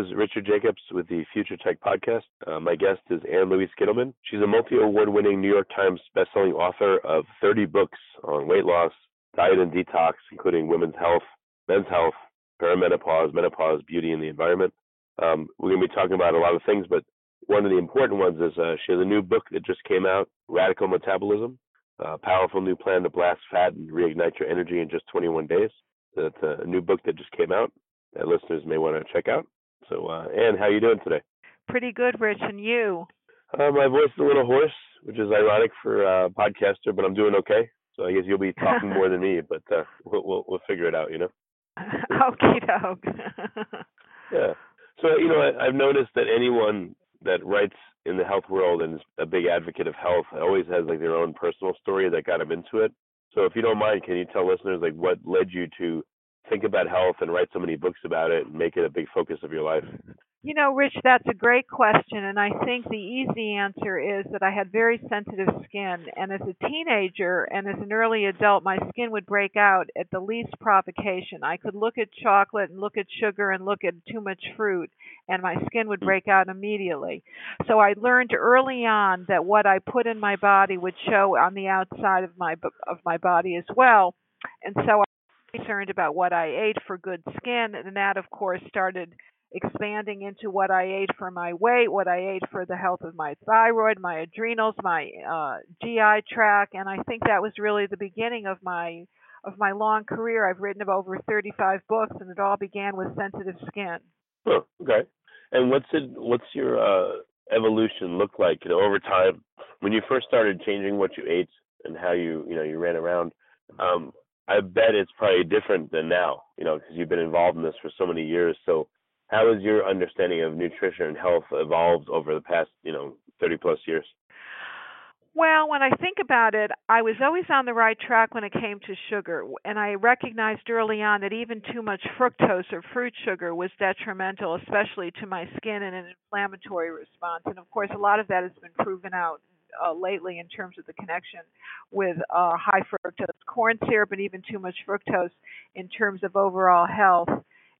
Is Richard Jacobs with the Future Tech Podcast. Uh, my guest is Ann Louise Gittleman. She's a multi award winning New York Times bestselling author of 30 books on weight loss, diet and detox, including women's health, men's health, perimenopause, menopause, beauty, and the environment. Um, we're going to be talking about a lot of things, but one of the important ones is uh, she has a new book that just came out, Radical Metabolism, a powerful new plan to blast fat and reignite your energy in just 21 days. That's a new book that just came out that listeners may want to check out. So, uh, Ann, how you doing today? Pretty good, Rich, and you? Uh, my voice is a little hoarse, which is ironic for a podcaster, but I'm doing okay. So I guess you'll be talking more than me, but uh, we'll, we'll we'll figure it out, you know. Okie doke. yeah. So you know, I, I've noticed that anyone that writes in the health world and is a big advocate of health always has like their own personal story that got them into it. So if you don't mind, can you tell listeners like what led you to think about health and write so many books about it and make it a big focus of your life? You know, Rich, that's a great question. And I think the easy answer is that I had very sensitive skin. And as a teenager and as an early adult, my skin would break out at the least provocation. I could look at chocolate and look at sugar and look at too much fruit, and my skin would break out immediately. So I learned early on that what I put in my body would show on the outside of my of my body as well. And so concerned about what I ate for good skin, and that, of course, started expanding into what I ate for my weight, what I ate for the health of my thyroid, my adrenals, my uh, GI tract, and I think that was really the beginning of my of my long career. I've written over 35 books, and it all began with sensitive skin. Okay. And what's it? What's your uh, evolution look like? You know, over time, when you first started changing what you ate and how you you know you ran around. Um, I bet it's probably different than now. You know, because you've been involved in this for so many years. So how has your understanding of nutrition and health evolved over the past, you know, 30 plus years? Well, when I think about it, I was always on the right track when it came to sugar, and I recognized early on that even too much fructose or fruit sugar was detrimental, especially to my skin and an inflammatory response. And of course, a lot of that has been proven out uh, lately in terms of the connection with uh, high fructose corn syrup and even too much fructose in terms of overall health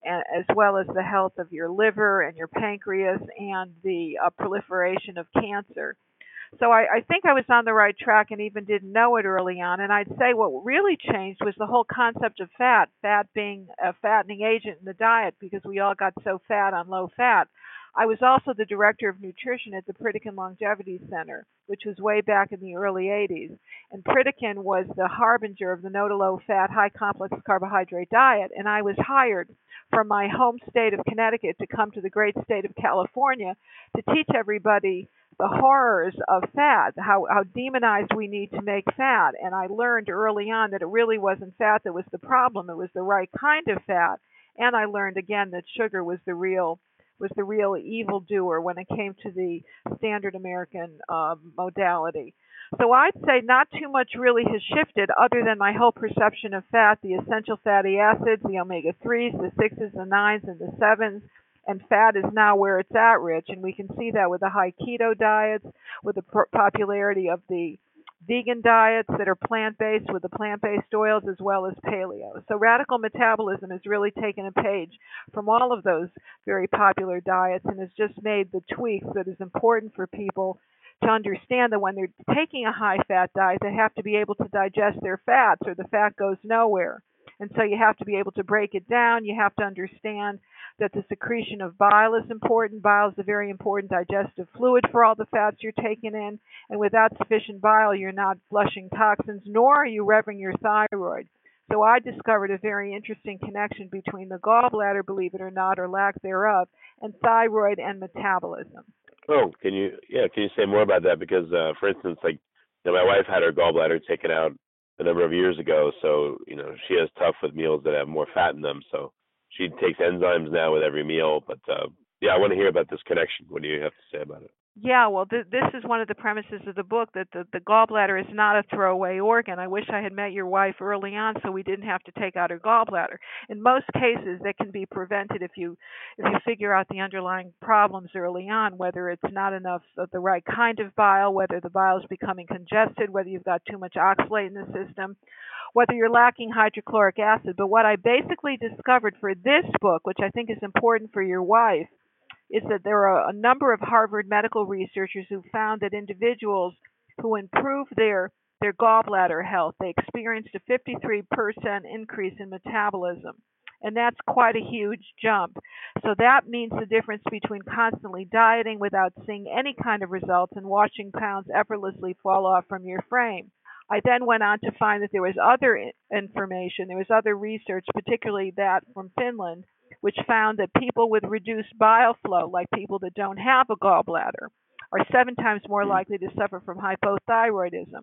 as well as the health of your liver and your pancreas and the uh, proliferation of cancer. So I, I think I was on the right track and even didn't know it early on. And I'd say what really changed was the whole concept of fat, fat being a fattening agent in the diet because we all got so fat on low fat. I was also the director of nutrition at the Pritikin Longevity Center, which was way back in the early 80s. And Pritikin was the harbinger of the no to low fat, high complex carbohydrate diet. And I was hired from my home state of Connecticut to come to the great state of California to teach everybody the horrors of fat, how, how demonized we need to make fat. And I learned early on that it really wasn't fat that was the problem, it was the right kind of fat. And I learned again that sugar was the real was the real evildoer when it came to the standard American uh, modality. So I'd say not too much really has shifted other than my whole perception of fat, the essential fatty acids, the omega 3s, the 6s, the 9s, and the 7s. And fat is now where it's at, Rich. And we can see that with the high keto diets, with the popularity of the vegan diets that are plant based with the plant based oils as well as paleo. So radical metabolism has really taken a page from all of those very popular diets and has just made the tweaks that is important for people to understand that when they're taking a high fat diet, they have to be able to digest their fats or the fat goes nowhere. And so you have to be able to break it down. You have to understand that the secretion of bile is important. Bile is a very important digestive fluid for all the fats you're taking in. And without sufficient bile, you're not flushing toxins, nor are you revving your thyroid. So I discovered a very interesting connection between the gallbladder, believe it or not, or lack thereof, and thyroid and metabolism. Oh, can you yeah, can you say more about that? Because uh, for instance, like you know, my wife had her gallbladder taken out a number of years ago, so you know she has tough with meals that have more fat in them. So she takes enzymes now with every meal. But uh, yeah, I want to hear about this connection. What do you have to say about it? Yeah, well, th- this is one of the premises of the book that the, the gallbladder is not a throwaway organ. I wish I had met your wife early on so we didn't have to take out her gallbladder. In most cases, that can be prevented if you if you figure out the underlying problems early on, whether it's not enough of the right kind of bile, whether the bile is becoming congested, whether you've got too much oxalate in the system, whether you're lacking hydrochloric acid. But what I basically discovered for this book, which I think is important for your wife, is that there are a number of Harvard medical researchers who found that individuals who improve their their gallbladder health, they experienced a 53% increase in metabolism. And that's quite a huge jump. So that means the difference between constantly dieting without seeing any kind of results and watching pounds effortlessly fall off from your frame. I then went on to find that there was other information, there was other research, particularly that from Finland, which found that people with reduced bile flow, like people that don't have a gallbladder, are seven times more hmm. likely to suffer from hypothyroidism.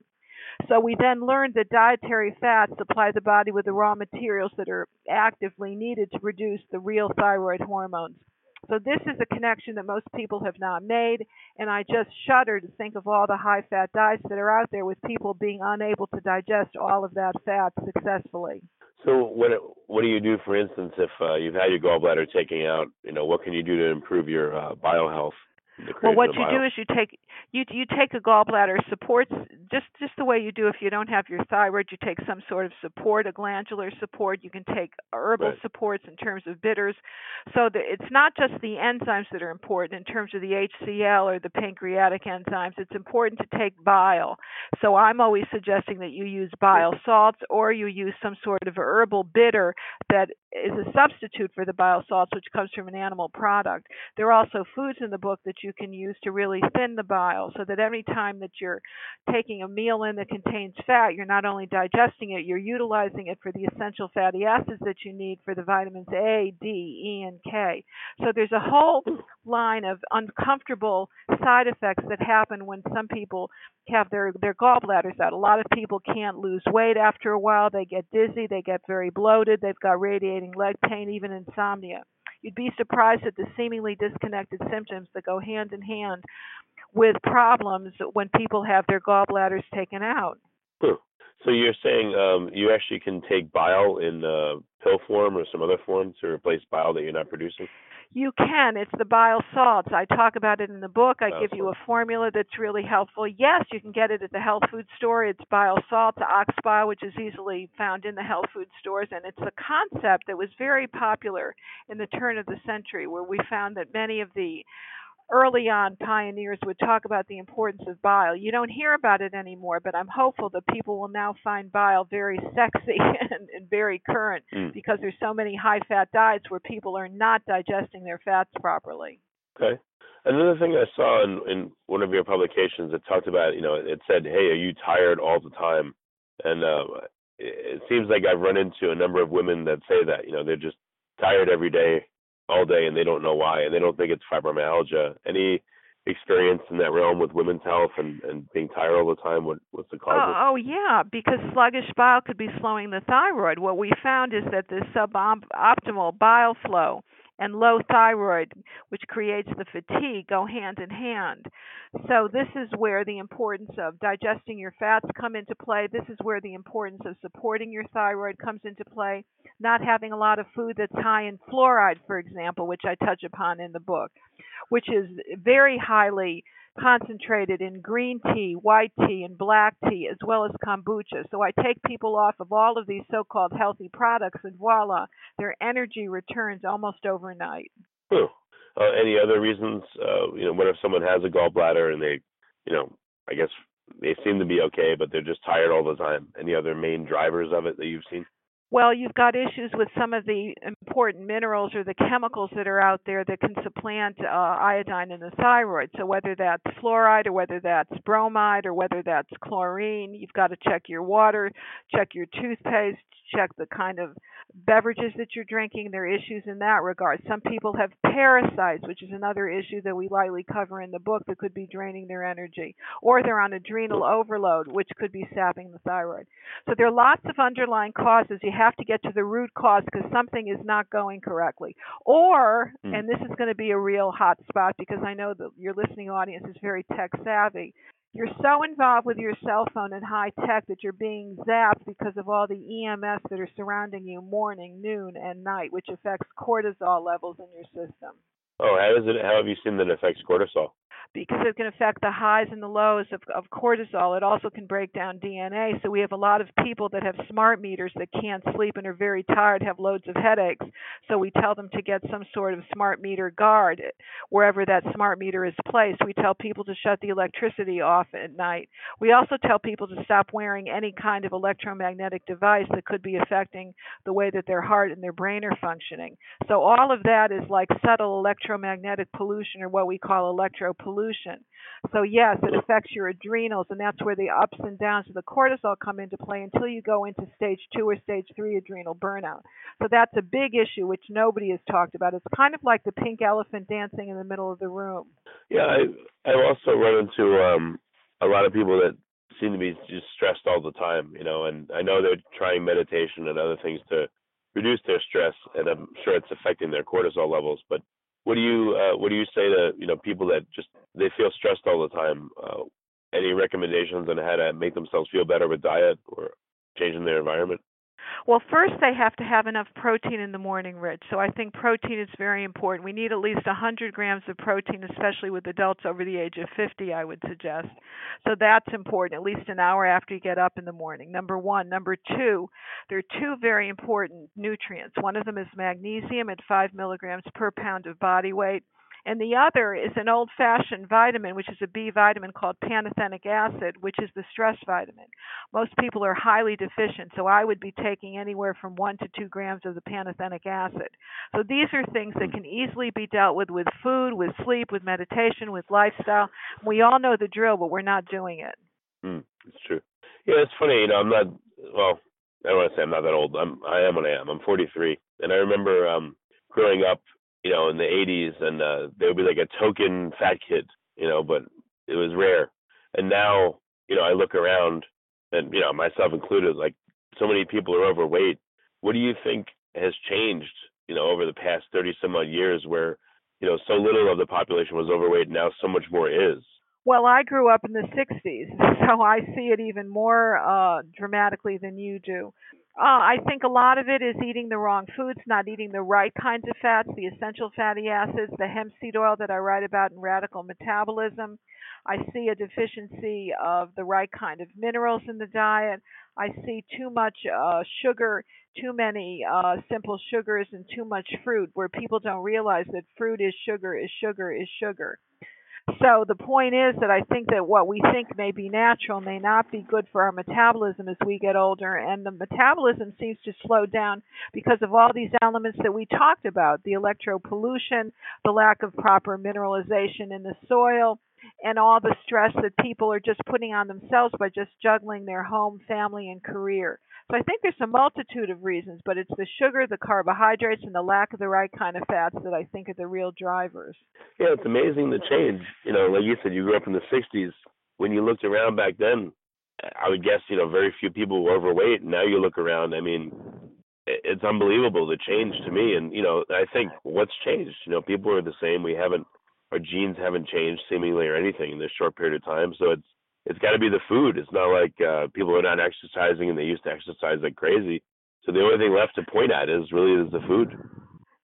So we then learned that dietary fats supply the body with the raw materials that are actively needed to produce the real thyroid hormones. So this is a connection that most people have not made, and I just shudder to think of all the high fat diets that are out there with people being unable to digest all of that fat successfully. So what what do you do, for instance, if uh, you've had your gallbladder taken out? You know, what can you do to improve your uh, bile health? Well, what you do is you take you you take a gallbladder supports just just the way you do if you don't have your thyroid. You take some sort of support, a glandular support. You can take herbal right. supports in terms of bitters. So the, it's not just the enzymes that are important in terms of the HCl or the pancreatic enzymes. It's important to take bile. So I'm always suggesting that you use bile salts or you use some sort of herbal bitter that is a substitute for the bile salts, which comes from an animal product. There are also foods in the book that you can use to really thin the bile so that every time that you're taking a meal in that contains fat, you're not only digesting it, you're utilizing it for the essential fatty acids that you need for the vitamins A, D, E, and K. So there's a whole line of uncomfortable side effects that happen when some people have their their gallbladders out. A lot of people can't lose weight after a while. They get dizzy, they get very bloated, they've got radiating leg pain, even insomnia. You'd be surprised at the seemingly disconnected symptoms that go hand in hand with problems when people have their gallbladders taken out. So you're saying um, you actually can take bile in uh, pill form or some other form to replace bile that you're not producing? You can. It's the bile salts. I talk about it in the book. I bile give you a formula that's really helpful. Yes, you can get it at the health food store. It's bile salt, ox bile, which is easily found in the health food stores. And it's a concept that was very popular in the turn of the century, where we found that many of the early on pioneers would talk about the importance of bile. You don't hear about it anymore, but I'm hopeful that people will now find bile very sexy and, and very current mm. because there's so many high fat diets where people are not digesting their fats properly. Okay. Another thing I saw in, in one of your publications, that talked about, you know, it said, "Hey, are you tired all the time?" And uh, it, it seems like I've run into a number of women that say that, you know, they're just tired every day all day and they don't know why and they don't think it's fibromyalgia. Any experience in that realm with women's health and, and being tired all the time? What what's the cause? Oh, oh yeah, because sluggish bile could be slowing the thyroid. What we found is that the suboptimal bile flow and low thyroid, which creates the fatigue, go hand in hand. So this is where the importance of digesting your fats come into play. This is where the importance of supporting your thyroid comes into play. Not having a lot of food that's high in fluoride, for example, which I touch upon in the book, which is very highly concentrated in green tea, white tea, and black tea, as well as kombucha. So I take people off of all of these so called healthy products, and voila, their energy returns almost overnight. Uh, any other reasons? Uh, you know, what if someone has a gallbladder and they, you know, I guess they seem to be okay, but they're just tired all the time? Any other main drivers of it that you've seen? Well, you've got issues with some of the important minerals or the chemicals that are out there that can supplant uh, iodine in the thyroid. So, whether that's fluoride or whether that's bromide or whether that's chlorine, you've got to check your water, check your toothpaste, check the kind of beverages that you're drinking. There are issues in that regard. Some people have parasites, which is another issue that we lightly cover in the book that could be draining their energy. Or they're on adrenal overload, which could be sapping the thyroid. So there are lots of underlying causes. You have to get to the root cause because something is not going correctly. Or, mm. and this is going to be a real hot spot because I know that your listening audience is very tech savvy you're so involved with your cell phone and high tech that you're being zapped because of all the EMS that are surrounding you morning, noon, and night, which affects cortisol levels in your system. Oh, how does it? How have you seen that affects cortisol? because it can affect the highs and the lows of, of cortisol. It also can break down DNA. So we have a lot of people that have smart meters that can't sleep and are very tired, have loads of headaches. So we tell them to get some sort of smart meter guard wherever that smart meter is placed. We tell people to shut the electricity off at night. We also tell people to stop wearing any kind of electromagnetic device that could be affecting the way that their heart and their brain are functioning. So all of that is like subtle electromagnetic pollution or what we call electropollution pollution. So yes, it affects your adrenals, and that's where the ups and downs of the cortisol come into play until you go into stage two or stage three adrenal burnout. So that's a big issue which nobody has talked about. It's kind of like the pink elephant dancing in the middle of the room. Yeah, I I've also run into um, a lot of people that seem to be just stressed all the time, you know, and I know they're trying meditation and other things to reduce their stress, and I'm sure it's affecting their cortisol levels, but what do you uh, what do you say to you know people that just they feel stressed all the time? Uh, any recommendations on how to make themselves feel better with diet or changing their environment? Well, first they have to have enough protein in the morning, Rich. So I think protein is very important. We need at least 100 grams of protein, especially with adults over the age of 50, I would suggest. So that's important, at least an hour after you get up in the morning. Number one. Number two, there are two very important nutrients. One of them is magnesium at 5 milligrams per pound of body weight and the other is an old fashioned vitamin, which is a B vitamin called pantothenic acid, which is the stress vitamin. Most people are highly deficient, so I would be taking anywhere from one to two grams of the pantothenic acid. So these are things that can easily be dealt with with food, with sleep, with meditation, with lifestyle. We all know the drill, but we're not doing it. Mm, it's true. Yeah, it's funny. You know, I'm not. Well, I don't want to say I'm not that old. I'm. I am what I am. I'm 43, and I remember um growing up you know, in the 80s, and uh, there would be like a token fat kid, you know, but it was rare. And now, you know, I look around, and you know, myself included, like so many people are overweight. What do you think has changed, you know, over the past 30 some odd years, where you know so little of the population was overweight, now so much more is? Well, I grew up in the 60s, so I see it even more uh, dramatically than you do. Uh, I think a lot of it is eating the wrong foods, not eating the right kinds of fats, the essential fatty acids, the hemp seed oil that I write about in Radical Metabolism. I see a deficiency of the right kind of minerals in the diet. I see too much uh, sugar, too many uh, simple sugars, and too much fruit, where people don't realize that fruit is sugar, is sugar, is sugar. So the point is that I think that what we think may be natural may not be good for our metabolism as we get older, and the metabolism seems to slow down because of all these elements that we talked about the electropollution, the lack of proper mineralization in the soil, and all the stress that people are just putting on themselves by just juggling their home, family, and career. So I think there's a multitude of reasons, but it's the sugar, the carbohydrates, and the lack of the right kind of fats that I think are the real drivers. Yeah, it's amazing the change. You know, like you said, you grew up in the 60s. When you looked around back then, I would guess, you know, very few people were overweight. Now you look around, I mean, it's unbelievable the change to me. And, you know, I think what's changed? You know, people are the same. We haven't, our genes haven't changed seemingly or anything in this short period of time. So it's, it's got to be the food. It's not like uh, people are not exercising and they used to exercise like crazy. So the only thing left to point at is really is the food.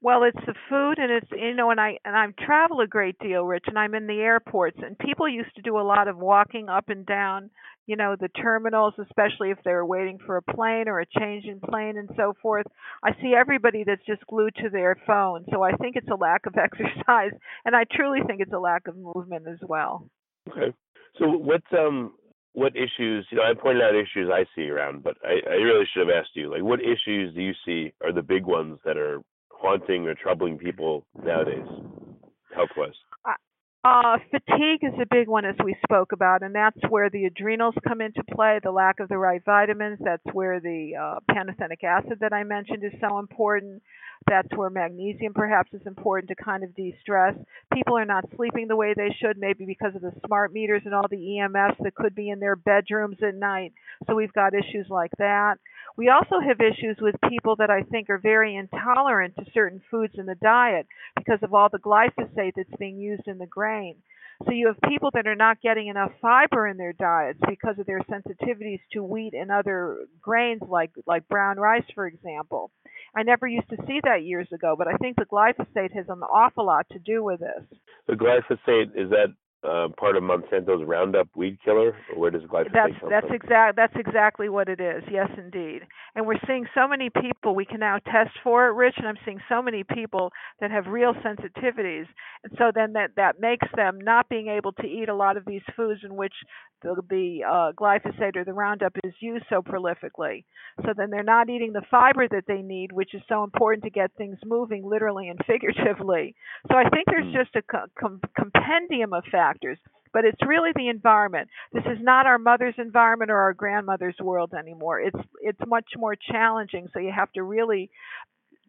Well, it's the food, and it's you know, and I and I travel a great deal, Rich, and I'm in the airports, and people used to do a lot of walking up and down, you know, the terminals, especially if they were waiting for a plane or a change in plane and so forth. I see everybody that's just glued to their phone, so I think it's a lack of exercise, and I truly think it's a lack of movement as well. Okay. So what um what issues you know I pointed out issues I see around, but I, I really should have asked you like what issues do you see are the big ones that are haunting or troubling people nowadays, health wise? Uh, fatigue is a big one, as we spoke about, and that's where the adrenals come into play, the lack of the right vitamins. That's where the uh, pantothenic acid that I mentioned is so important. That's where magnesium perhaps is important to kind of de stress. People are not sleeping the way they should, maybe because of the smart meters and all the EMFs that could be in their bedrooms at night. So we've got issues like that. We also have issues with people that I think are very intolerant to certain foods in the diet because of all the glyphosate that's being used in the grain. So you have people that are not getting enough fiber in their diets because of their sensitivities to wheat and other grains like like brown rice for example. I never used to see that years ago, but I think the glyphosate has an awful lot to do with this. The glyphosate is that uh, part of Monsanto's Roundup weed killer, or where does glyphosate that's, come that's from? exact that's exactly what it is. Yes, indeed. And we're seeing so many people we can now test for it, Rich, and I'm seeing so many people that have real sensitivities, and so then that that makes them not being able to eat a lot of these foods in which the, the uh, glyphosate or the Roundup is used so prolifically. So then they're not eating the fiber that they need, which is so important to get things moving, literally and figuratively. So I think there's Hmm. just a com- compendium of factors but it's really the environment. This is not our mother's environment or our grandmother's world anymore. It's it's much more challenging, so you have to really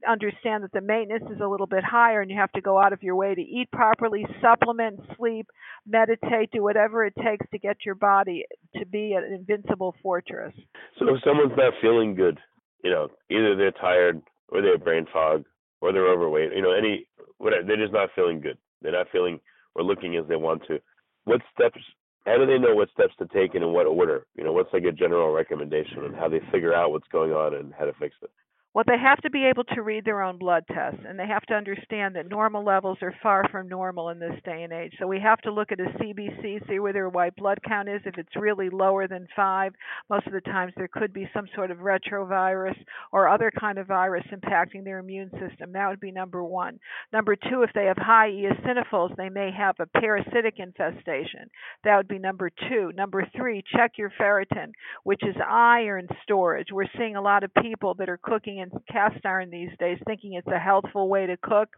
understand that the maintenance is a little bit higher and you have to go out of your way to eat properly, supplement, sleep, meditate, do whatever it takes to get your body to be an invincible fortress. So if someone's not feeling good, you know, either they're tired or they have brain fog or they're overweight, you know, any whatever, they're just not feeling good. They're not feeling or looking as they want to. What steps? How do they know what steps to take and in what order? You know, what's like a general recommendation on how they figure out what's going on and how to fix it? Well, they have to be able to read their own blood tests, and they have to understand that normal levels are far from normal in this day and age. So we have to look at a CBC, see where their white blood count is. If it's really lower than five, most of the times there could be some sort of retrovirus or other kind of virus impacting their immune system. That would be number one. Number two, if they have high eosinophils, they may have a parasitic infestation. That would be number two. Number three, check your ferritin, which is iron storage. We're seeing a lot of people that are cooking cast iron these days thinking it's a healthful way to cook.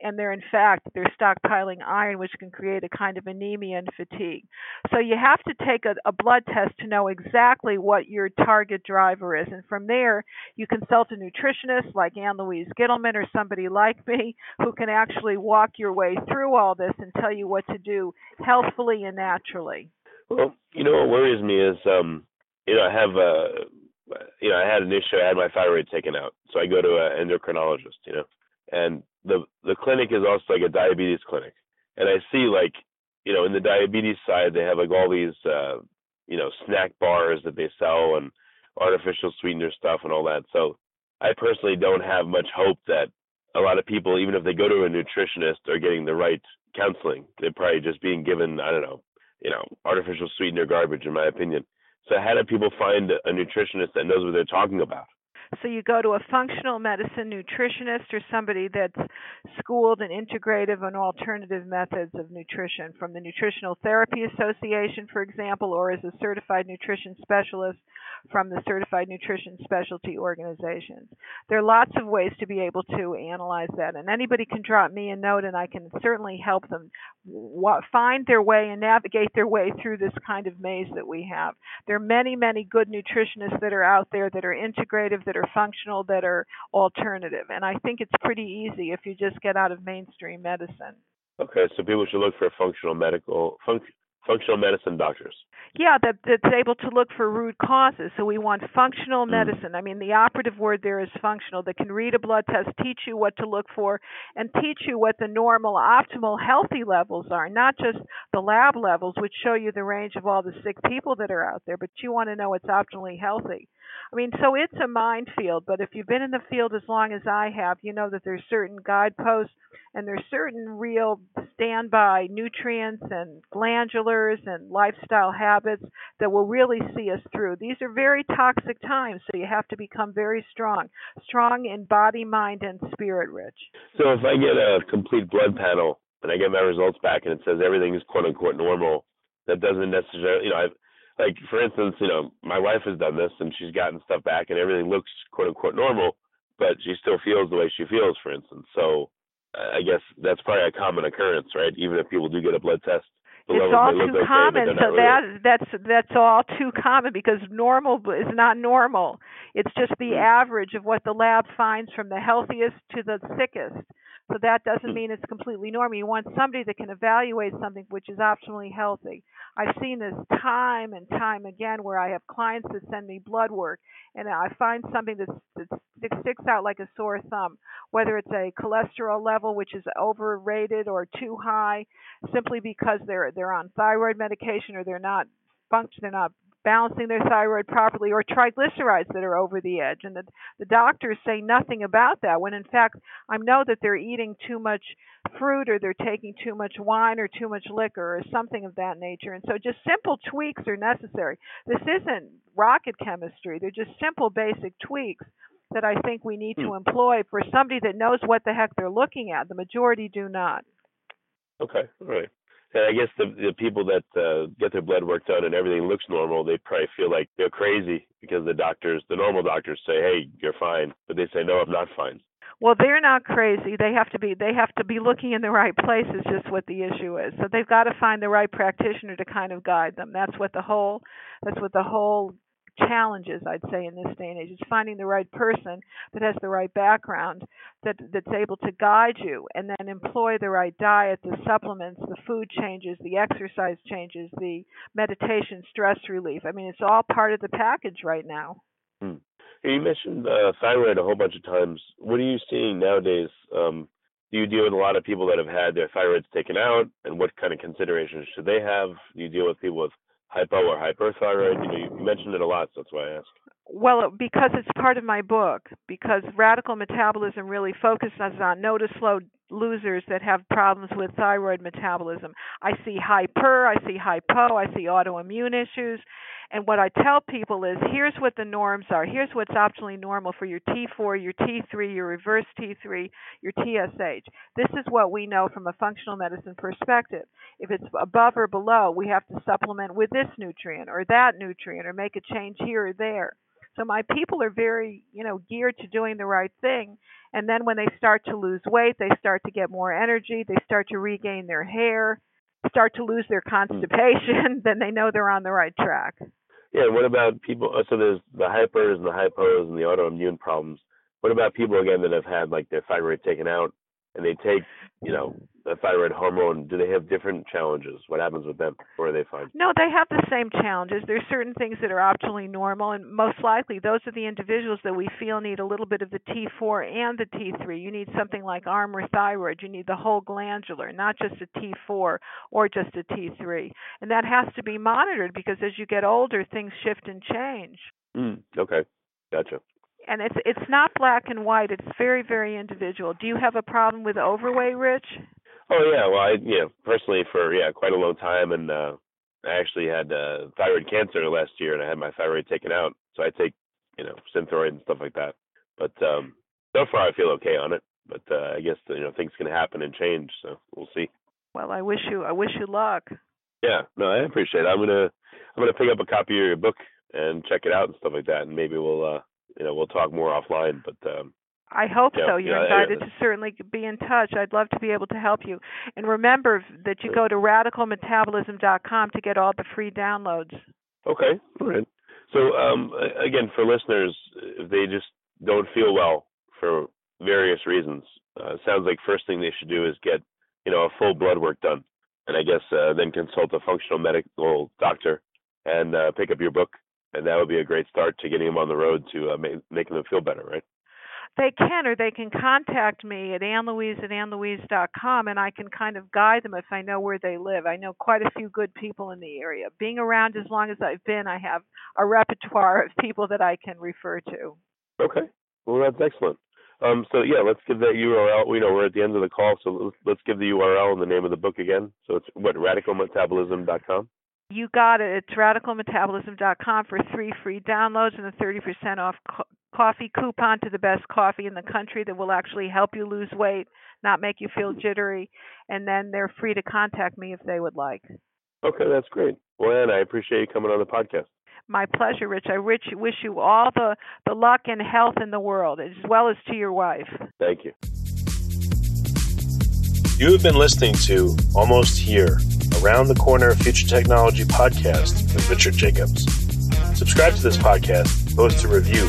And they're in fact they're stockpiling iron which can create a kind of anemia and fatigue. So you have to take a, a blood test to know exactly what your target driver is. And from there you consult a nutritionist like Ann Louise Gittleman or somebody like me who can actually walk your way through all this and tell you what to do healthfully and naturally. Well, you know what worries me is, um, you know, I have a, you know, I had an issue. I had my thyroid taken out, so I go to an endocrinologist. You know, and the the clinic is also like a diabetes clinic, and I see like, you know, in the diabetes side they have like all these, uh, you know, snack bars that they sell and artificial sweetener stuff and all that. So I personally don't have much hope that a lot of people, even if they go to a nutritionist, are getting the right counseling. They're probably just being given, I don't know, you know, artificial sweetener garbage, in my opinion. So how do people find a nutritionist that knows what they're talking about? So you go to a functional medicine nutritionist or somebody that's schooled in integrative and alternative methods of nutrition from the Nutritional Therapy Association, for example, or as a certified nutrition specialist from the Certified Nutrition Specialty Organizations. There are lots of ways to be able to analyze that, and anybody can drop me a note, and I can certainly help them find their way and navigate their way through this kind of maze that we have. There are many, many good nutritionists that are out there that are integrative, that are functional, that are alternative, and I think it's pretty easy if you just get out of mainstream medicine. Okay, so people should look for functional medical func, functional medicine doctors. Yeah, that that's able to look for root causes. So we want functional mm. medicine. I mean, the operative word there is functional. That can read a blood test, teach you what to look for, and teach you what the normal, optimal, healthy levels are, not just the lab levels, which show you the range of all the sick people that are out there. But you want to know what's optimally healthy. I mean, so it's a minefield, but if you've been in the field as long as I have, you know that there's certain guideposts and there's certain real standby nutrients and glandulars and lifestyle habits that will really see us through. These are very toxic times, so you have to become very strong. Strong in body, mind, and spirit, Rich. So if I get a complete blood panel and I get my results back and it says everything is quote unquote normal, that doesn't necessarily, you know, I've, like for instance, you know, my wife has done this and she's gotten stuff back and everything looks quote unquote normal, but she still feels the way she feels, for instance. So I guess that's probably a common occurrence, right? Even if people do get a blood test. It's all too okay, common, so really. that that's that's all too common because normal is not normal. It's just the Hmm. average of what the lab finds from the healthiest to the sickest. So that doesn't mean it's completely normal. You want somebody that can evaluate something which is optimally healthy. I've seen this time and time again where I have clients that send me blood work and I find something that's, that sticks out like a sore thumb, whether it's a cholesterol level which is overrated or too high, simply because they're they're on thyroid medication or they're not function they're not balancing their thyroid properly or triglycerides that are over the edge. And the the doctors say nothing about that when in fact I know that they're eating too much fruit or they're taking too much wine or too much liquor or something of that nature. And so just simple tweaks are necessary. This isn't rocket chemistry. They're just simple basic tweaks that I think we need to hmm. employ for somebody that knows what the heck they're looking at. The majority do not. Okay, all right. And I guess the the people that uh, get their blood work done and everything looks normal, they probably feel like they're crazy because the doctors, the normal doctors, say, "Hey, you're fine," but they say, "No, I'm not fine." Well, they're not crazy. They have to be they have to be looking in the right place is just what the issue is. So they've got to find the right practitioner to kind of guide them. That's what the whole that's what the whole challenge is, I'd say, in this day and age. Is finding the right person that has the right background that that's able to guide you and then employ the right diet, the supplements, the food changes, the exercise changes, the meditation, stress relief. I mean, it's all part of the package right now. Hmm. You mentioned uh, thyroid a whole bunch of times. What are you seeing nowadays? Um, do you deal with a lot of people that have had their thyroids taken out, and what kind of considerations should they have? Do you deal with people with hypo or hyperthyroid? You know, you, mentioned it a lot, so that's why I asked. Well, because it's part of my book, because radical metabolism really focuses on no to slow losers that have problems with thyroid metabolism. I see hyper, I see hypo, I see autoimmune issues. And what I tell people is here's what the norms are. Here's what's optionally normal for your T4, your T3, your reverse T3, your TSH. This is what we know from a functional medicine perspective. If it's above or below, we have to supplement with this nutrient or that nutrient or make a change here or there. So my people are very, you know, geared to doing the right thing. And then when they start to lose weight, they start to get more energy, they start to regain their hair, start to lose their constipation, then they know they're on the right track. Yeah, what about people? uh, So there's the hypers and the hypos and the autoimmune problems. What about people again that have had like their thyroid taken out and they take, you know, the thyroid hormone? Do they have different challenges? What happens with them? Or are they fine? No, they have the same challenges. There's certain things that are optimally normal, and most likely those are the individuals that we feel need a little bit of the T4 and the T3. You need something like Armour thyroid. You need the whole glandular, not just a T4 or just a T3. And that has to be monitored because as you get older, things shift and change. Mm, okay, gotcha. And it's it's not black and white. It's very very individual. Do you have a problem with overweight, Rich? Oh yeah, well I you know personally for yeah quite a long time and uh I actually had uh thyroid cancer last year and I had my thyroid taken out so I take you know Synthroid and stuff like that but um so far I feel okay on it but uh I guess you know things can happen and change so we'll see. Well, I wish you I wish you luck. Yeah, no I appreciate it. I'm gonna I'm gonna pick up a copy of your book and check it out and stuff like that and maybe we'll uh you know we'll talk more offline but um I hope Yeah, so. You're yeah, invited yeah. to certainly be in touch. I'd love to be able to help you. And remember that you go to radicalmetabolism.com to get all the free downloads. Okay, all right. So um, again, for listeners, if they just don't feel well for various reasons, uh, sounds like first thing they should do is get you know a full blood work done, and I guess uh, then consult a functional medical doctor and uh, pick up your book, and that would be a great start to getting them on the road to uh, ma- making them feel better, right? They can, or they can contact me at annlouise at annlouise.com, and I can kind of guide them if I know where they live. I know quite a few good people in the area. Being around as long as I've been, I have a repertoire of people that I can refer to. Okay, well that's excellent. Um, so yeah, let's give that URL. We know we're at the end of the call, so let's, give the URL and the name of the book again. So it's what radicalmetabolism.com. You got it. It's radicalmetabolism.com for three free downloads and a 30% off co- coffee coupon to the best coffee in the country that will actually help you lose weight, not make you feel jittery. And then they're free to contact me if they would like. Okay, that's great. Well, Ann, I appreciate you coming on the podcast. My pleasure, Rich. I rich, wish you all the, the luck and health in the world, as well as to your wife. Thank you. You have been listening to Almost Here, Around the Corner Future Technology podcast with Richard Jacobs. Subscribe to this podcast, post a review